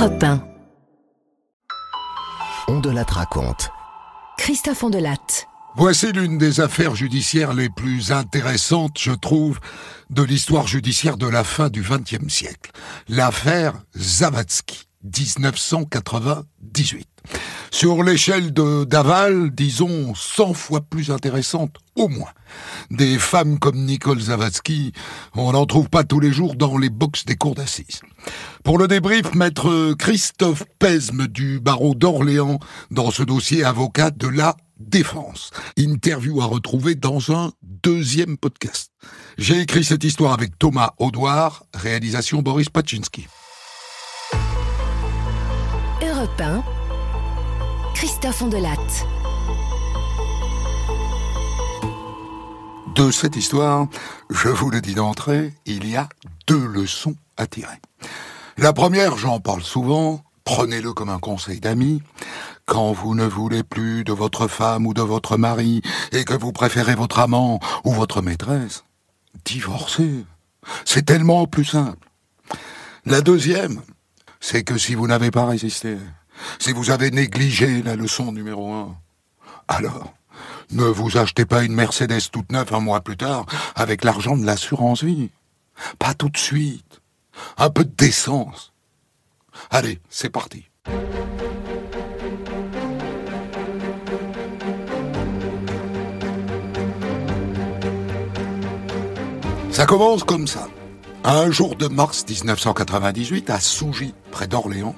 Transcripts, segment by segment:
Europe 1. On de la raconte. Christophe Ondelatte. Voici l'une des affaires judiciaires les plus intéressantes, je trouve, de l'histoire judiciaire de la fin du XXe siècle. L'affaire Zavatsky, 1998. Sur l'échelle de Daval, disons 100 fois plus intéressante, au moins. Des femmes comme Nicole Zavatsky, on n'en trouve pas tous les jours dans les box des cours d'assises. Pour le débrief, maître Christophe Pesme du barreau d'Orléans dans ce dossier avocat de la défense. Interview à retrouver dans un deuxième podcast. J'ai écrit cette histoire avec Thomas Audouard, réalisation Boris Paczynski. Europe 1. Christophe Ondelatte. De cette histoire, je vous le dis d'entrée, il y a deux leçons à tirer. La première, j'en parle souvent, prenez-le comme un conseil d'ami. Quand vous ne voulez plus de votre femme ou de votre mari et que vous préférez votre amant ou votre maîtresse, divorcez. C'est tellement plus simple. La deuxième, c'est que si vous n'avez pas résisté, si vous avez négligé la leçon numéro un, alors ne vous achetez pas une Mercedes toute neuve un mois plus tard avec l'argent de l'assurance vie. Pas tout de suite. Un peu de décence. Allez, c'est parti. Ça commence comme ça. Un jour de mars 1998, à Sougy, près d'Orléans,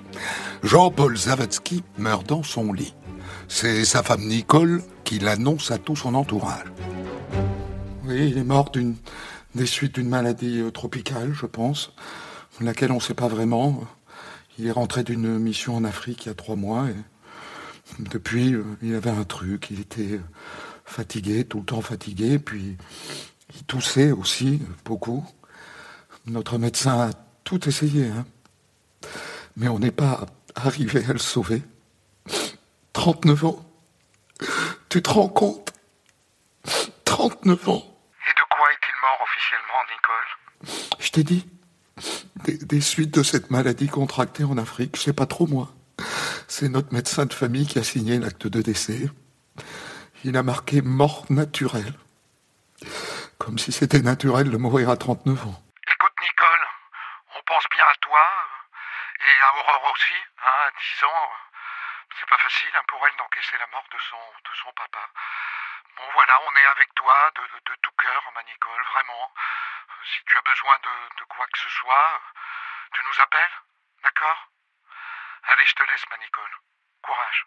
Jean-Paul Zavatsky meurt dans son lit. C'est sa femme Nicole qui l'annonce à tout son entourage. Oui, il est mort des suites d'une maladie euh, tropicale, je pense, laquelle on ne sait pas vraiment. Il est rentré d'une mission en Afrique il y a trois mois depuis, euh, il avait un truc, il était fatigué, tout le temps fatigué, puis il toussait aussi beaucoup. Notre médecin a tout essayé, hein. mais on n'est pas arrivé à le sauver. 39 ans. Tu te rends compte? 39 ans. Et de quoi est-il mort officiellement, Nicole? Je t'ai dit. Des, des suites de cette maladie contractée en Afrique, je sais pas trop moi. C'est notre médecin de famille qui a signé l'acte de décès. Il a marqué mort naturelle. Comme si c'était naturel de mourir à 39 ans. À toi euh, et à Aurore aussi, hein, à 10 ans. C'est pas facile hein, pour elle d'encaisser la mort de son, de son papa. Bon, voilà, on est avec toi de, tout cœur, ma Nicole, vraiment. Euh, Si tu as besoin de, quoi que ce soit, euh, tu nous appelles, d'accord? Allez, je te laisse, ma Nicole. Courage.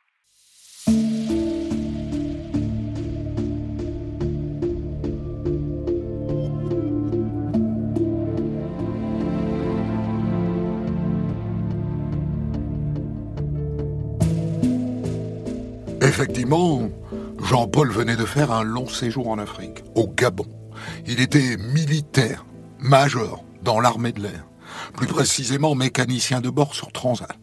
Effectivement, Jean-Paul venait de faire un long séjour en Afrique, au Gabon. Il était militaire, major, dans l'armée de l'air. Plus précisément, mécanicien de bord sur Transal.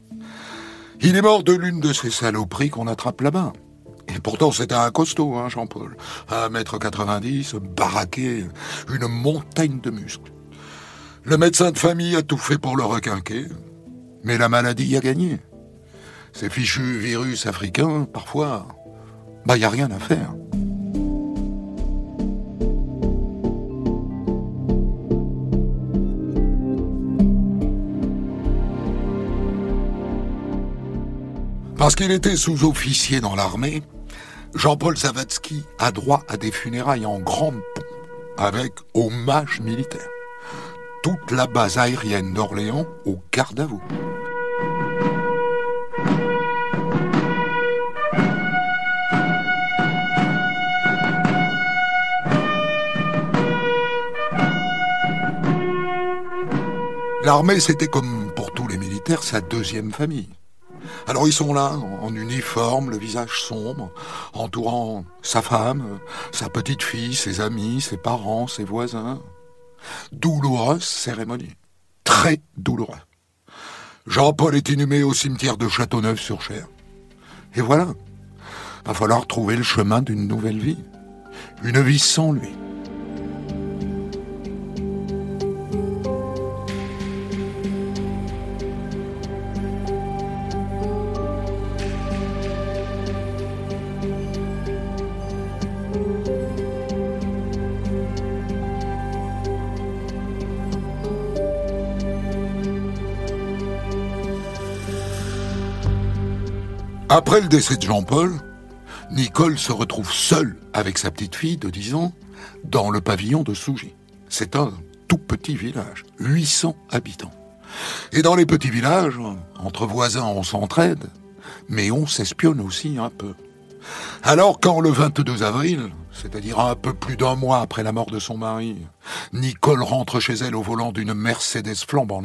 Il est mort de l'une de ces saloperies qu'on attrape là-bas. Et pourtant, c'était un costaud, hein, Jean-Paul. Un mètre 90, baraqué, une montagne de muscles. Le médecin de famille a tout fait pour le requinquer, mais la maladie a gagné. Ces fichus virus africains, parfois, bah y a rien à faire. Parce qu'il était sous-officier dans l'armée, Jean-Paul Zavatsky a droit à des funérailles en grande pompe, avec hommage militaire. Toute la base aérienne d'Orléans au garde à vous. L'armée, c'était comme pour tous les militaires, sa deuxième famille. Alors ils sont là, en uniforme, le visage sombre, entourant sa femme, sa petite fille, ses amis, ses parents, ses voisins. Douloureuse cérémonie. Très douloureuse. Jean-Paul est inhumé au cimetière de Châteauneuf-sur-Cher. Et voilà. Va falloir trouver le chemin d'une nouvelle vie. Une vie sans lui. Après le décès de Jean-Paul, Nicole se retrouve seule avec sa petite fille de 10 ans dans le pavillon de Sougy. C'est un tout petit village, 800 habitants. Et dans les petits villages, entre voisins, on s'entraide, mais on s'espionne aussi un peu. Alors quand le 22 avril, c'est-à-dire un peu plus d'un mois après la mort de son mari, Nicole rentre chez elle au volant d'une Mercedes flambant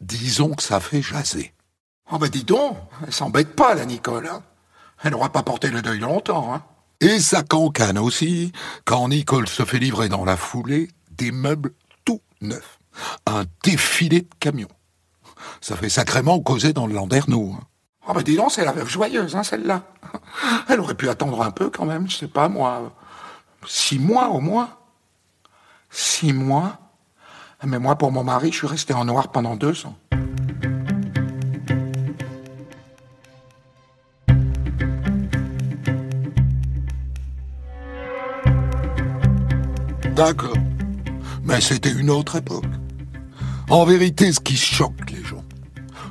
disons que ça fait jaser. Oh bah dis donc, elle s'embête pas la Nicole. Hein. elle n'aura pas porté le deuil longtemps. Hein. Et ça cancane aussi quand Nicole se fait livrer dans la foulée des meubles tout neufs. Un défilé de camions. Ça fait sacrément causer dans le Landerneau. Hein. Oh bah dis donc, c'est la veuve joyeuse, hein, celle-là. Elle aurait pu attendre un peu quand même, je sais pas moi. Six mois au moins. Six mois. Mais moi, pour mon mari, je suis resté en noir pendant deux ans. D'accord. Mais c'était une autre époque. En vérité, ce qui choque les gens,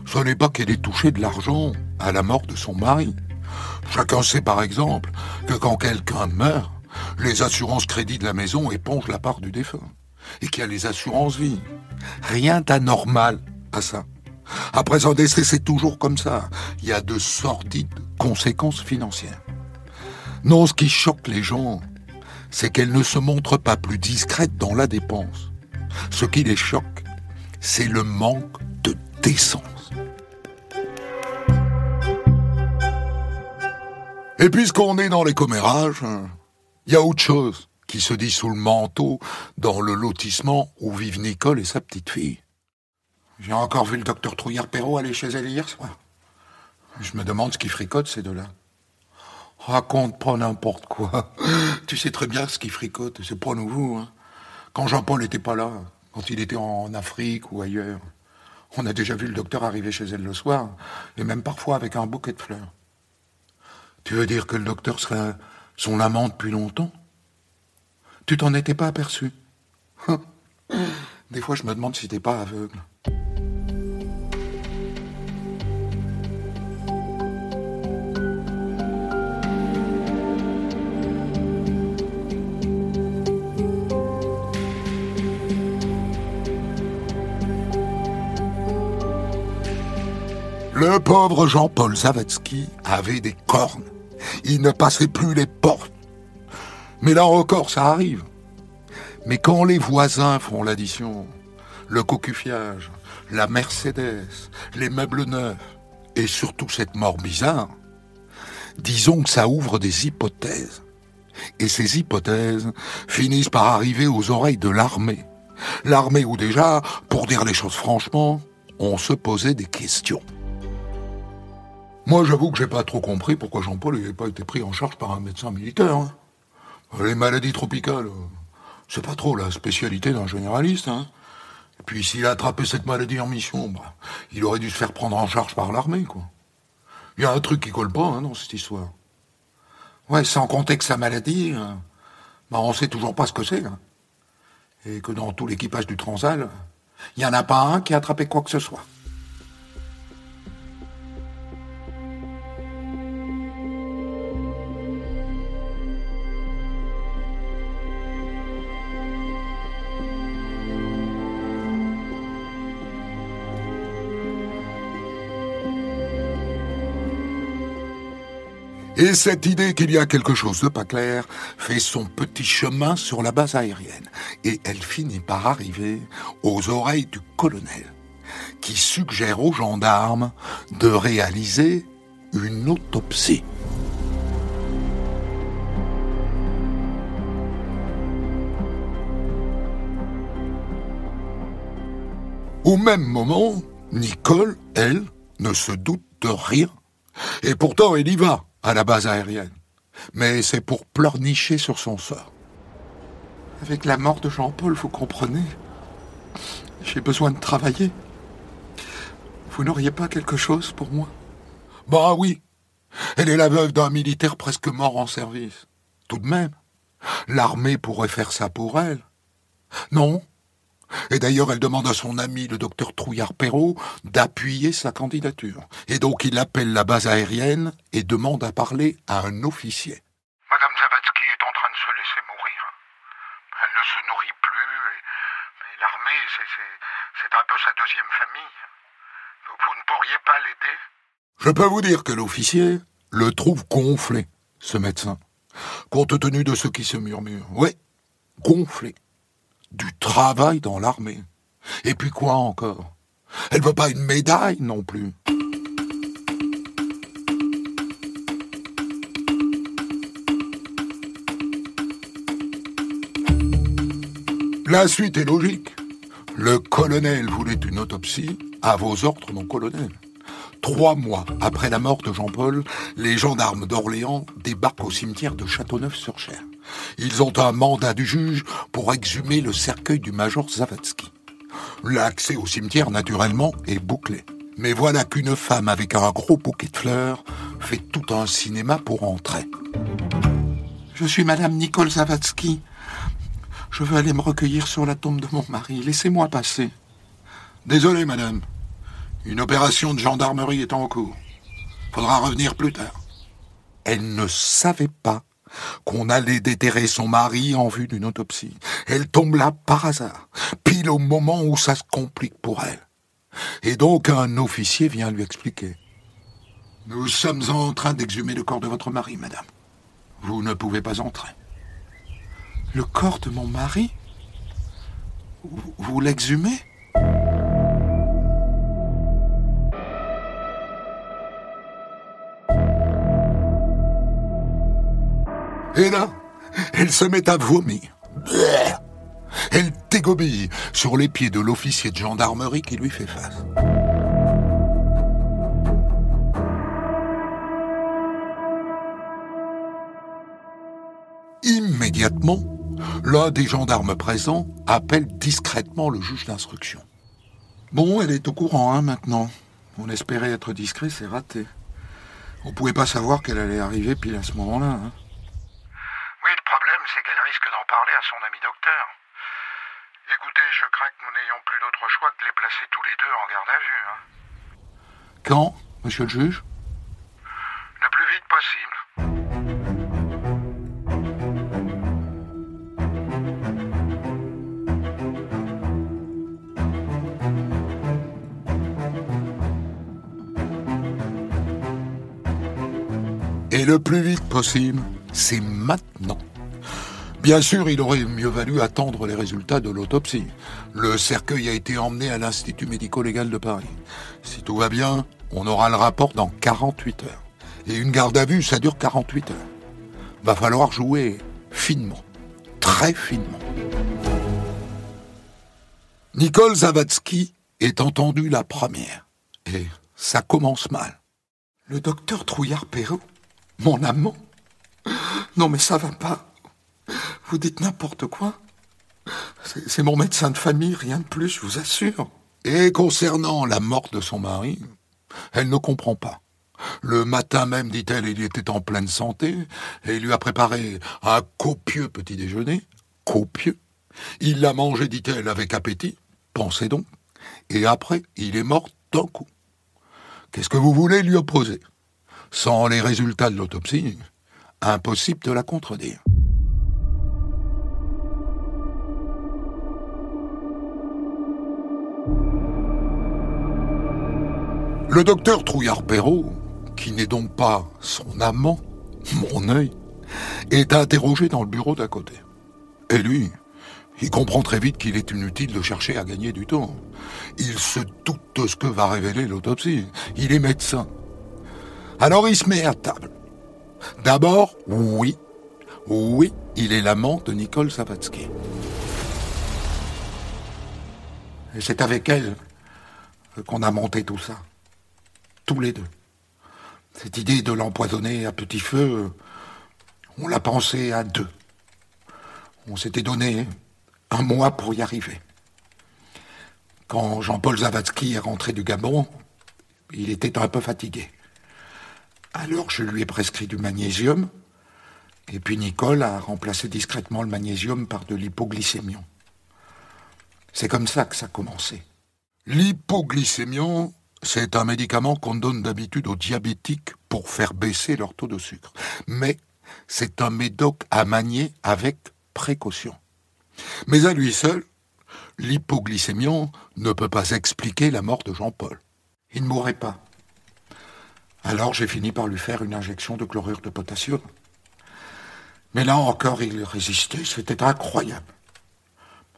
ce n'est pas qu'elle ait touché de l'argent à la mort de son mari. Chacun sait par exemple que quand quelqu'un meurt, les assurances crédit de la maison épongent la part du défunt. Et qu'il y a les assurances vie. Rien d'anormal à ça. Après un décès, c'est toujours comme ça. Il y a de sordides conséquences financières. Non, ce qui choque les gens, c'est qu'elle ne se montre pas plus discrète dans la dépense. Ce qui les choque, c'est le manque de décence. Et puisqu'on est dans les commérages, il y a autre chose qui se dit sous le manteau dans le lotissement où vivent Nicole et sa petite fille. J'ai encore vu le docteur Trouillard-Perrault aller chez elle hier soir. Je me demande ce qui fricote ces deux-là. Raconte pas n'importe quoi. Tu sais très bien ce qui fricote, c'est pas nouveau. Hein. Quand Jean-Paul n'était pas là, quand il était en Afrique ou ailleurs, on a déjà vu le docteur arriver chez elle le soir, et même parfois avec un bouquet de fleurs. Tu veux dire que le docteur serait son amant depuis longtemps? Tu t'en étais pas aperçu? Des fois, je me demande si t'es pas aveugle. Le pauvre Jean-Paul Zavetsky avait des cornes il ne passait plus les portes. Mais là encore, ça arrive. Mais quand les voisins font l'addition, le cocufiage, la Mercedes, les meubles neufs, et surtout cette mort bizarre, disons que ça ouvre des hypothèses. Et ces hypothèses finissent par arriver aux oreilles de l'armée. L'armée où déjà, pour dire les choses franchement, on se posait des questions. Moi, j'avoue que j'ai pas trop compris pourquoi Jean-Paul n'avait pas été pris en charge par un médecin militaire. Hein. Les maladies tropicales, c'est pas trop la spécialité d'un généraliste. Hein. Et puis, s'il a attrapé cette maladie en mission, bah, il aurait dû se faire prendre en charge par l'armée, quoi. Il y a un truc qui colle pas hein, dans cette histoire. Ouais, sans compter que sa maladie, euh, bah, on sait toujours pas ce que c'est. Hein. Et que dans tout l'équipage du Transal, il y en a pas un qui a attrapé quoi que ce soit. Et cette idée qu'il y a quelque chose de pas clair fait son petit chemin sur la base aérienne. Et elle finit par arriver aux oreilles du colonel, qui suggère aux gendarmes de réaliser une autopsie. Au même moment, Nicole, elle, ne se doute de rien. Et pourtant, elle y va à la base aérienne. Mais c'est pour pleurnicher sur son sort. Avec la mort de Jean-Paul, vous comprenez J'ai besoin de travailler. Vous n'auriez pas quelque chose pour moi? Bah oui. Elle est la veuve d'un militaire presque mort en service. Tout de même, l'armée pourrait faire ça pour elle. Non, Et d'ailleurs, elle demande à son ami, le docteur Trouillard-Perrault, d'appuyer sa candidature. Et donc, il appelle la base aérienne et demande à parler à un officier. Madame Zavatsky est en train de se laisser mourir. Elle ne se nourrit plus et, et l'armée, c'est, un peu sa deuxième famille. Vous, vous ne pourriez pas l'aider? Je peux vous dire que l'officier le trouve gonflé, ce médecin, compte tenu de ce qui se murmure. Oui, gonflé. Du travail dans l'armée. Et puis quoi encore? Elle veut pas une médaille non plus. La suite est logique. Le colonel voulait une autopsie à vos ordres, mon colonel. Trois mois après la mort de Jean-Paul, les gendarmes d'Orléans débarquent au cimetière de Châteauneuf-sur-Cher. Ils ont un mandat du juge pour exhumer le cercueil du major Zavatsky. L'accès au cimetière, naturellement, est bouclé. Mais voilà qu'une femme avec un gros bouquet de fleurs fait tout un cinéma pour entrer. Je suis Madame Nicole Zavatsky. Je veux aller me recueillir sur la tombe de mon mari. Laissez-moi passer. Désolé, madame. Une opération de gendarmerie est en cours. Faudra revenir plus tard. Elle ne savait pas qu'on allait déterrer son mari en vue d'une autopsie. Elle tombe là par hasard, pile au moment où ça se complique pour elle. Et donc un officier vient lui expliquer. Nous sommes en train d'exhumer le corps de votre mari, madame. Vous ne pouvez pas entrer. Le corps de mon mari? Vous, l'exhumez? Et là, elle se met à vomir. Elle dégobille sur les pieds de l'officier de gendarmerie qui lui fait face. Immédiatement, l'un des gendarmes présents appelle discrètement le juge d'instruction. Bon, elle est au courant, hein, maintenant. On espérait être discret, c'est raté. On pouvait pas savoir qu'elle allait arriver pile à ce moment-là. Hein. Oui, le problème, c'est qu'elle risque d'en parler à son ami docteur. Écoutez, je crains que nous n'ayons plus d'autre choix que de les placer tous les deux en garde à vue. Hein. Quand, monsieur le juge? Le plus vite possible. Et le plus vite possible, c'est maintenant. Bien sûr, il aurait mieux valu attendre les résultats de l'autopsie. Le cercueil a été emmené à l'Institut médico-légal de Paris. Si tout va bien, on aura le rapport dans 48 heures. Et une garde à vue, ça dure 48 heures. Va falloir jouer finement. Très finement. Nicole Zavatsky est entendue la première. Et ça commence mal. Le docteur Trouillard-Perrault Mon amant Non mais ça va pas. Vous dites n'importe quoi. C'est mon médecin de famille, rien de plus, je vous assure. Et concernant la mort de son mari, elle ne comprend pas. Le matin même, dit-elle, il était en pleine santé, et il lui a préparé un copieux petit déjeuner. Copieux. Il l'a mangé, dit-elle, avec appétit. Pensez donc. Et après, il est mort d'un coup. Qu'est-ce que vous voulez lui opposer? Sans les résultats de l'autopsie, impossible de la contredire. Le docteur Trouillard-Perrault, qui n'est donc pas son amant, mon œil, est interrogé dans le bureau d'à côté. Et lui, il comprend très vite qu'il est inutile de chercher à gagner du temps. Il se doute de ce que va révéler l'autopsie. Il est médecin. Alors il se met à table. D'abord, oui, oui, il est l'amant de Nicole Savatsky. Et c'est avec elle qu'on a monté tout ça. Tous les deux. Cette idée de l'empoisonner à petit feu, on l'a pensé à deux. On s'était donné un mois pour y arriver. Quand Jean-Paul Zavatsky est rentré du Gabon, il était un peu fatigué. Alors je lui ai prescrit du magnésium, et puis Nicole a remplacé discrètement le magnésium par de l'hypoglycémion. C'est comme ça que ça a commencé. L'hypoglycémiant, c'est un médicament qu'on donne d'habitude aux diabétiques pour faire baisser leur taux de sucre. Mais c'est un médoc à manier avec précaution. Mais à lui seul, l'hypoglycémiant ne peut pas expliquer la mort de Jean-Paul. Il ne mourrait pas. Alors j'ai fini par lui faire une injection de chlorure de potassium. Mais là encore, il résistait, c'était incroyable.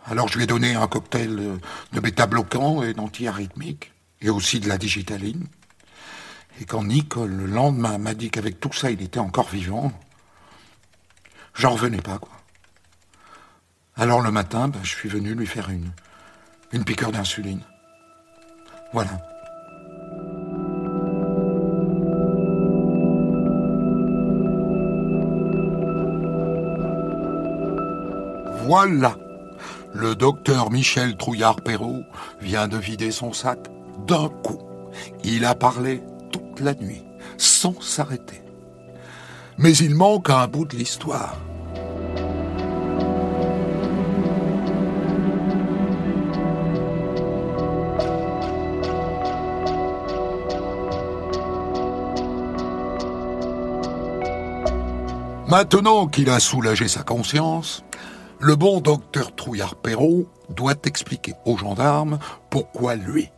Alors je lui ai donné un cocktail de bêta-bloquant et d'antiarythmique, et aussi de la digitaline. Et quand Nicole, le lendemain, m'a dit qu'avec tout ça, il était encore vivant, j'en revenais pas, quoi. Alors le matin, ben, je suis venu lui faire une, une d'insuline. Voilà. Voilà. Le docteur Michel Trouillard-Perrault vient de vider son sac d'un coup. Il a parlé toute la nuit, sans s'arrêter. Mais il manque un bout de l'histoire. Maintenant qu'il a soulagé sa conscience, le bon docteur Trouillard-Perrault doit expliquer aux gendarmes pourquoi lui,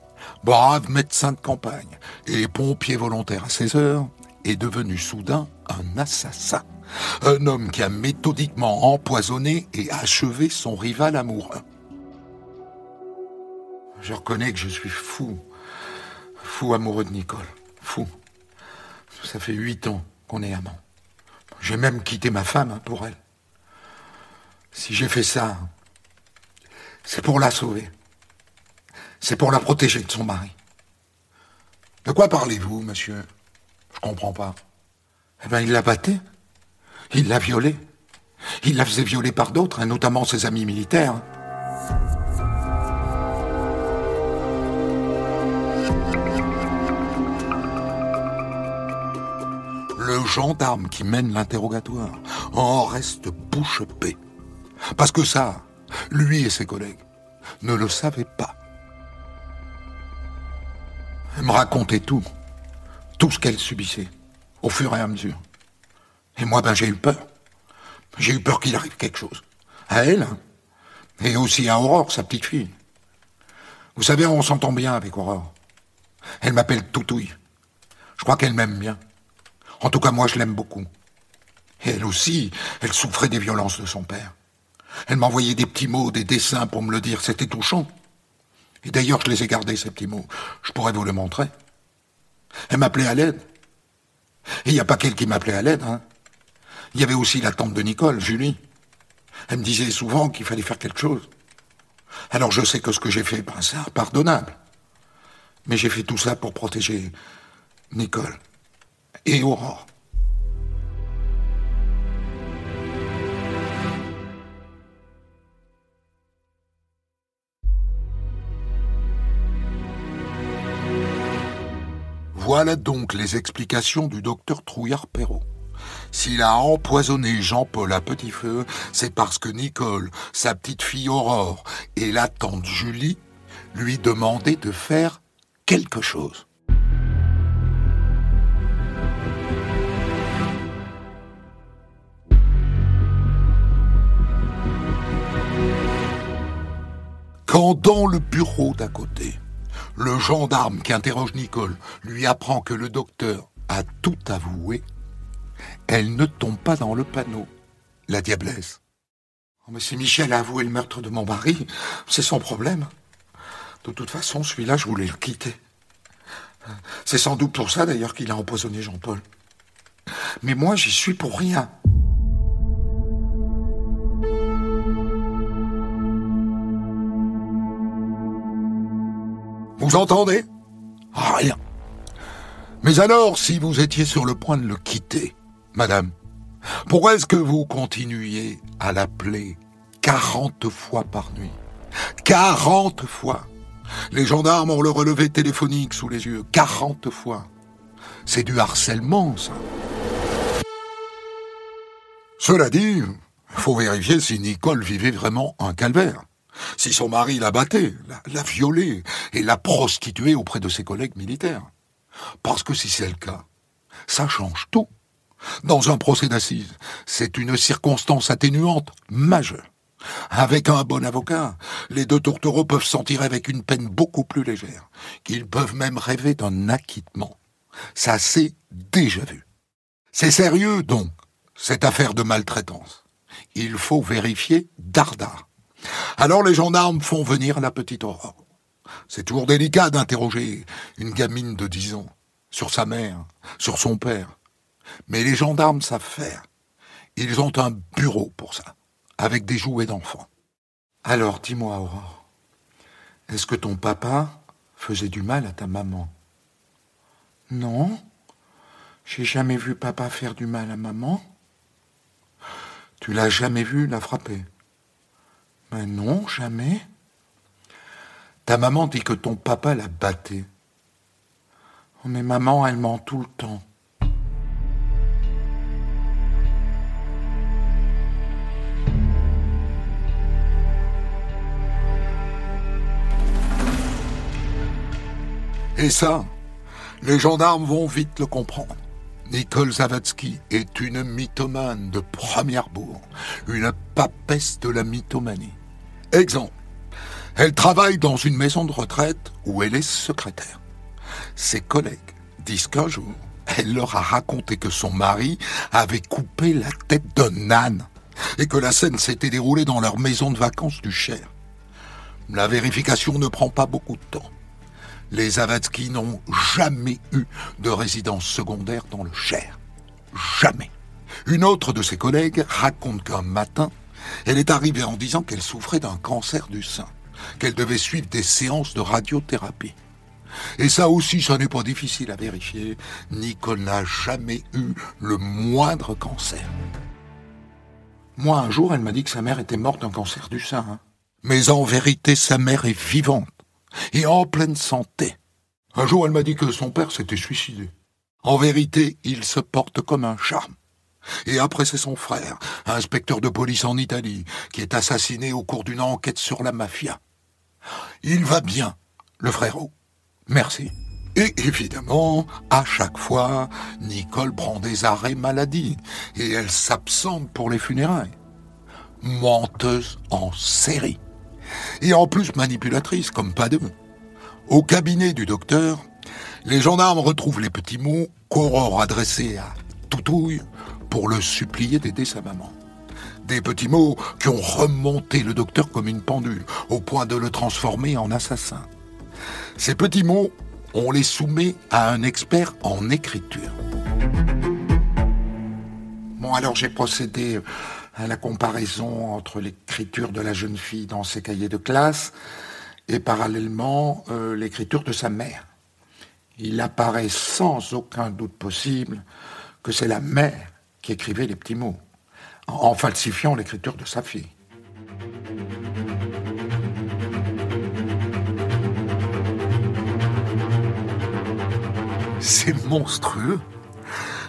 brave médecin de campagne et pompier volontaire à 16 heures, est devenu soudain un assassin. Un homme qui a méthodiquement empoisonné et achevé son rival amoureux. Je reconnais que je suis fou, fou amoureux de Nicole, fou. Ça fait huit ans qu'on est amants. J'ai même quitté ma femme hein, pour elle. Si j'ai fait ça, c'est pour la sauver. C'est pour la protéger de son mari. De quoi parlez-vous, monsieur? Je comprends pas. Eh bien, il l'a batté. Il l'a violée. Il la faisait violer par d'autres, hein, notamment ses amis militaires. Le gendarme qui mène l'interrogatoire en reste bouche bée. Parce que ça, lui et ses collègues ne le savaient pas. Me racontait tout, tout ce qu'elle subissait, au fur et à mesure. Et moi, ben, j'ai eu peur. J'ai eu peur qu'il arrive quelque chose. À elle, hein. et aussi à Aurore, sa petite fille. Vous savez, on s'entend bien avec Aurore. Elle m'appelle Toutouille. Je crois qu'elle m'aime bien. En tout cas, moi, je l'aime beaucoup. Et elle aussi, elle souffrait des violences de son père. Elle m'envoyait des petits mots, des dessins pour me le dire. C'était touchant. Et d'ailleurs, je les ai gardés, ces petits mots. Je pourrais vous les montrer. Elle m'appelait à l'aide. Et il n'y a pas qu'elle qui m'appelait à l'aide. Hein. Il y avait aussi la tante de Nicole, Julie. Elle me disait souvent qu'il fallait faire quelque chose. Alors je sais que ce que j'ai fait, ben, c'est impardonnable. Mais j'ai fait tout ça pour protéger Nicole et Aurore. Voilà donc les explications du docteur Trouillard-Perrault. S'il a empoisonné Jean-Paul à petit feu, c'est parce que Nicole, sa petite fille Aurore et la tante Julie lui demandaient de faire quelque chose. Quand dans le bureau d'à côté, le gendarme qui interroge Nicole lui apprend que le docteur a tout avoué. Elle ne tombe pas dans le panneau, la diablesse. Oh, mais si Michel a avoué le meurtre de mon mari, c'est son problème. De toute façon, celui-là, je voulais le quitter. C'est sans doute pour ça d'ailleurs qu'il a empoisonné Jean-Paul. Mais moi, j'y suis pour rien. Vous entendez? Rien. Mais alors, si vous étiez sur le point de le quitter, madame, pourquoi est-ce que vous continuiez à l'appeler 40 fois par nuit? 40 fois Les gendarmes ont le relevé téléphonique sous les yeux. 40 fois. C'est du harcèlement, ça. Cela dit, il faut vérifier si Nicole vivait vraiment un calvaire. Si son mari la battait, la, la violait et la prostituait auprès de ses collègues militaires. Parce que si c'est le cas, ça change tout. Dans un procès d'assises, c'est une circonstance atténuante majeure. Avec un bon avocat, les deux tourtereaux peuvent s'en tirer avec une peine beaucoup plus légère, qu'ils peuvent même rêver d'un acquittement. Ça s'est déjà vu. C'est sérieux donc, cette affaire de maltraitance. Il faut vérifier dardard. Alors les gendarmes font venir la petite Aurore. C'est toujours délicat d'interroger une gamine de dix ans sur sa mère, sur son père. Mais les gendarmes savent faire. Ils ont un bureau pour ça, avec des jouets d'enfants. Alors dis-moi, Aurore, est-ce que ton papa faisait du mal à ta maman? Non, j'ai jamais vu papa faire du mal à maman. Tu l'as jamais vu la frapper? Mais non, jamais. Ta maman dit que ton papa la battait. Oh, mais maman, elle ment tout le temps. Et ça, les gendarmes vont vite le comprendre. Nicole Zavatsky est une mythomane de première bourre, une papesse de la mythomanie. Exemple, elle travaille dans une maison de retraite où elle est secrétaire. Ses collègues disent qu'un jour, elle leur a raconté que son mari avait coupé la tête d'un âne et que la scène s'était déroulée dans leur maison de vacances du Cher. La vérification ne prend pas beaucoup de temps. Les Zavatsky n'ont jamais eu de résidence secondaire dans le Cher. Jamais. Une autre de ses collègues raconte qu'un matin, elle est arrivée en disant qu'elle souffrait d'un cancer du sein, qu'elle devait suivre des séances de radiothérapie. Et ça aussi, ça n'est pas difficile à vérifier. Nicole n'a jamais eu le moindre cancer. Moi, un jour, elle m'a dit que sa mère était morte d'un cancer du sein. hein. Mais en vérité, sa mère est vivante et en pleine santé. Un jour, elle m'a dit que son père s'était suicidé. En vérité, il se porte comme un charme. Et après, c'est son frère, inspecteur de police en Italie, qui est assassiné au cours d'une enquête sur la mafia. Il va bien, le frérot. Merci. Et évidemment, à chaque fois, Nicole prend des arrêts maladie et elle s'absente pour les funérailles. Menteuse en série. Et en plus manipulatrice, comme pas deux. Au cabinet du docteur, les gendarmes retrouvent les petits mots qu'Aurore adressés à Toutouille pour le supplier d'aider sa maman. Des petits mots qui ont remonté le docteur comme une pendule, au point de le transformer en assassin. Ces petits mots, on les soumet à un expert en écriture. Bon, alors j'ai procédé à la comparaison entre l'écriture de la jeune fille dans ses cahiers de classe et parallèlement euh, l'écriture de sa mère. Il apparaît sans aucun doute possible que c'est la mère écrivait les petits mots, en falsifiant l'écriture de sa fille. C'est monstrueux.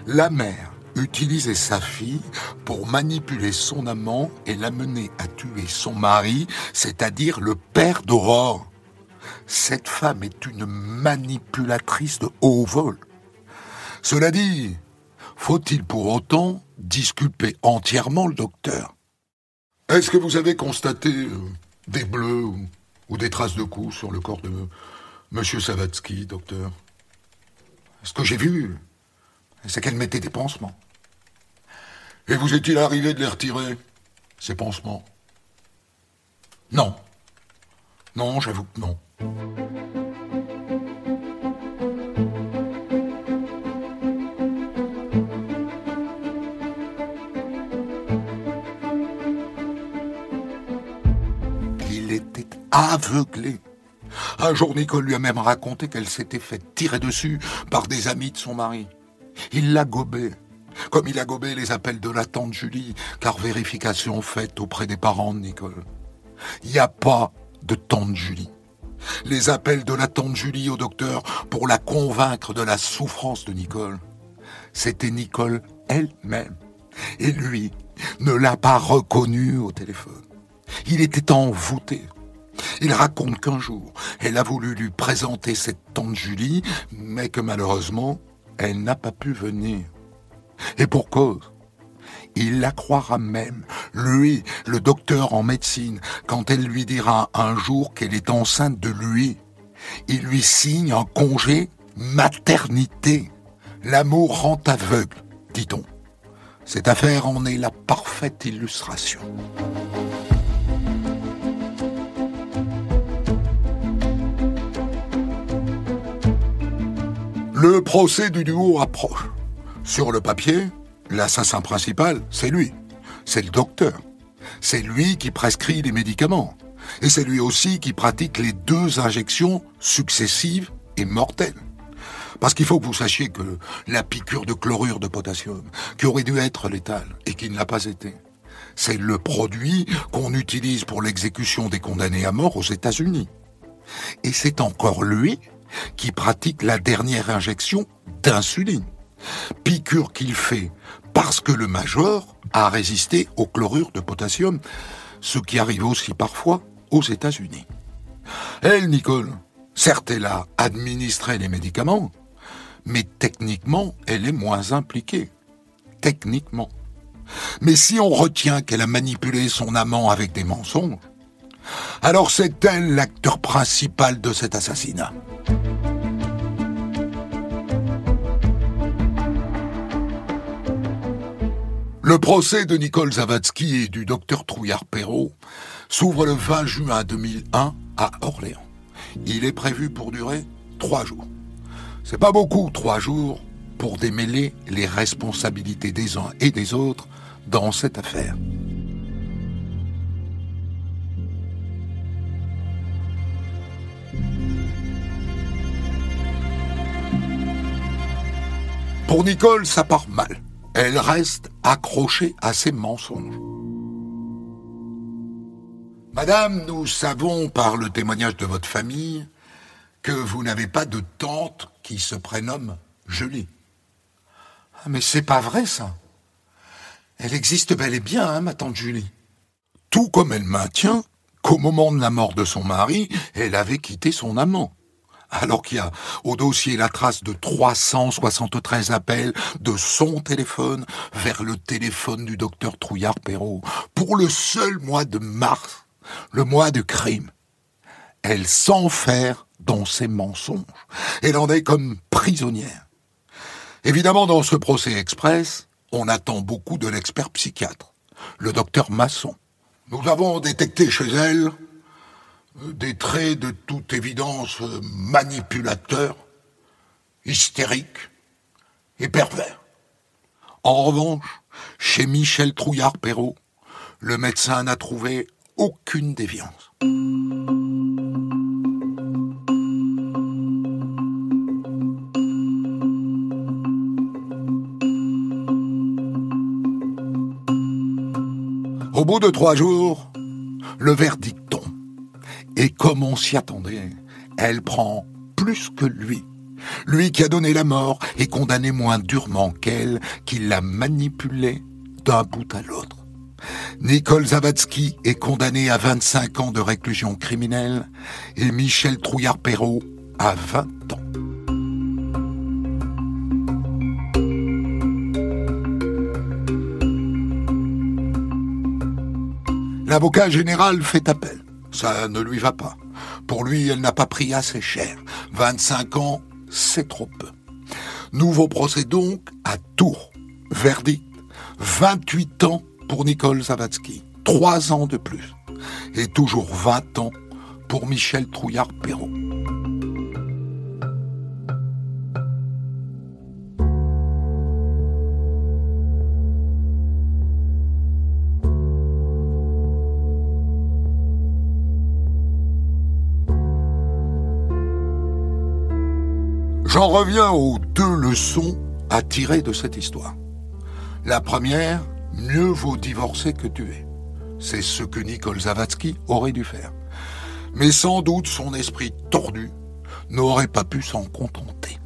La mère utilisait sa fille pour manipuler son amant et l'amener à tuer son mari, c'est-à-dire le père d'Aurore. Cette femme est une manipulatrice de haut vol. Cela dit, faut-il pour autant disculper entièrement le docteur? Est-ce que vous avez constaté euh, des bleus ou, des traces de coups sur le corps de Monsieur Savatsky, docteur? Ce que j'ai vu, c'est qu'elle mettait des pansements. Et vous est-il arrivé de les retirer, ces pansements? Non. Non, j'avoue que non. Aveuglé. Un jour, Nicole lui a même raconté qu'elle s'était fait tirer dessus par des amis de son mari. Il l'a gobé, comme il a gobé les appels de la tante Julie, car vérification faite auprès des parents de Nicole. Il n'y a pas de tante Julie. Les appels de la tante Julie au docteur pour la convaincre de la souffrance de Nicole, c'était Nicole elle-même. Et lui ne l'a pas reconnue au téléphone. Il était envoûté. Il raconte qu'un jour, elle a voulu lui présenter cette tante Julie, mais que malheureusement, elle n'a pas pu venir. Et pour cause. Il la croira même, lui, le docteur en médecine, quand elle lui dira un jour qu'elle est enceinte de lui. Il lui signe un congé maternité. L'amour rend aveugle, dit-on. Cette affaire en est la parfaite illustration. Le procès du duo approche. Sur le papier, l'assassin principal, c'est lui. C'est le docteur. C'est lui qui prescrit les médicaments. Et c'est lui aussi qui pratique les deux injections successives et mortelles. Parce qu'il faut que vous sachiez que la piqûre de chlorure de potassium, qui aurait dû être létale et qui ne l'a pas été, c'est le produit qu'on utilise pour l'exécution des condamnés à mort aux États-Unis. Et c'est encore lui qui pratique la dernière injection d'insuline. Piqûre qu'il fait parce que le major a résisté au chlorure de potassium, ce qui arrive aussi parfois aux États-Unis. Elle, Nicole, certes, elle a administré les médicaments, mais techniquement, elle est moins impliquée. Techniquement. Mais si on retient qu'elle a manipulé son amant avec des mensonges, alors c'est elle l'acteur principal de cet assassinat? Le procès de Nicole Zavatsky et du docteur Trouillard-Perrault s'ouvre le 20 juin 2001 à Orléans. Il est prévu pour durer trois jours. C'est pas beaucoup, trois jours, pour démêler les responsabilités des uns et des autres dans cette affaire. Pour Nicole, ça part mal elle reste accrochée à ses mensonges. Madame, nous savons par le témoignage de votre famille que vous n'avez pas de tante qui se prénomme Julie. Ah, mais c'est pas vrai ça. Elle existe bel et bien, hein, ma tante Julie. Tout comme elle maintient qu'au moment de la mort de son mari, elle avait quitté son amant alors qu'il y a au dossier la trace de 373 appels de son téléphone vers le téléphone du docteur Trouillard-Perrault pour le seul mois de mars, le mois de crime. Elle s'enferme dans ses mensonges. Elle en est comme prisonnière. Évidemment, dans ce procès express, on attend beaucoup de l'expert psychiatre, le docteur Masson. Nous avons détecté chez elle des traits de toute évidence manipulateurs, hystériques et pervers. En revanche, chez Michel Trouillard-Perrault, le médecin n'a trouvé aucune déviance. Au bout de trois jours, le verdict. Et comme on s'y attendait, elle prend plus que lui. Lui qui a donné la mort et condamné moins durement qu'elle, qui l'a manipulé d'un bout à l'autre. Nicole Zavatsky est condamné à 25 ans de réclusion criminelle et Michel Trouillard-Perrault à 20 ans. L'avocat général fait appel. Ça ne lui va pas. Pour lui, elle n'a pas pris assez cher. 25 ans, c'est trop peu. Nouveau procès donc à Tours. Verdict. 28 ans pour Nicole Zavatsky. 3 ans de plus. Et toujours 20 ans pour Michel Trouillard-Perrault. J'en reviens aux deux leçons à tirer de cette histoire. La première, mieux vaut divorcer que tuer. C'est ce que Nicole Zavatsky aurait dû faire. Mais sans doute son esprit tordu n'aurait pas pu s'en contenter.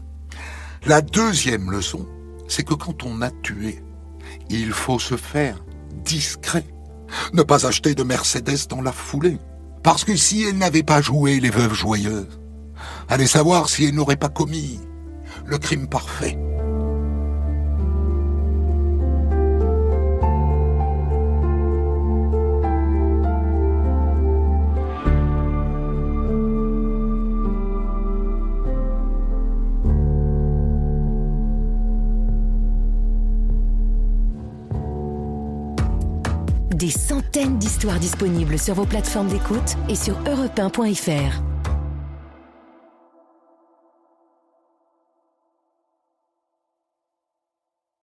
La deuxième leçon, c'est que quand on a tué, il faut se faire discret. Ne pas acheter de Mercedes dans la foulée. Parce que si elle n'avait pas joué les veuves joyeuses, allez savoir si elle n'aurait pas commis le crime parfait. Des centaines d'histoires disponibles sur vos plateformes d'écoute et sur europe1.fr.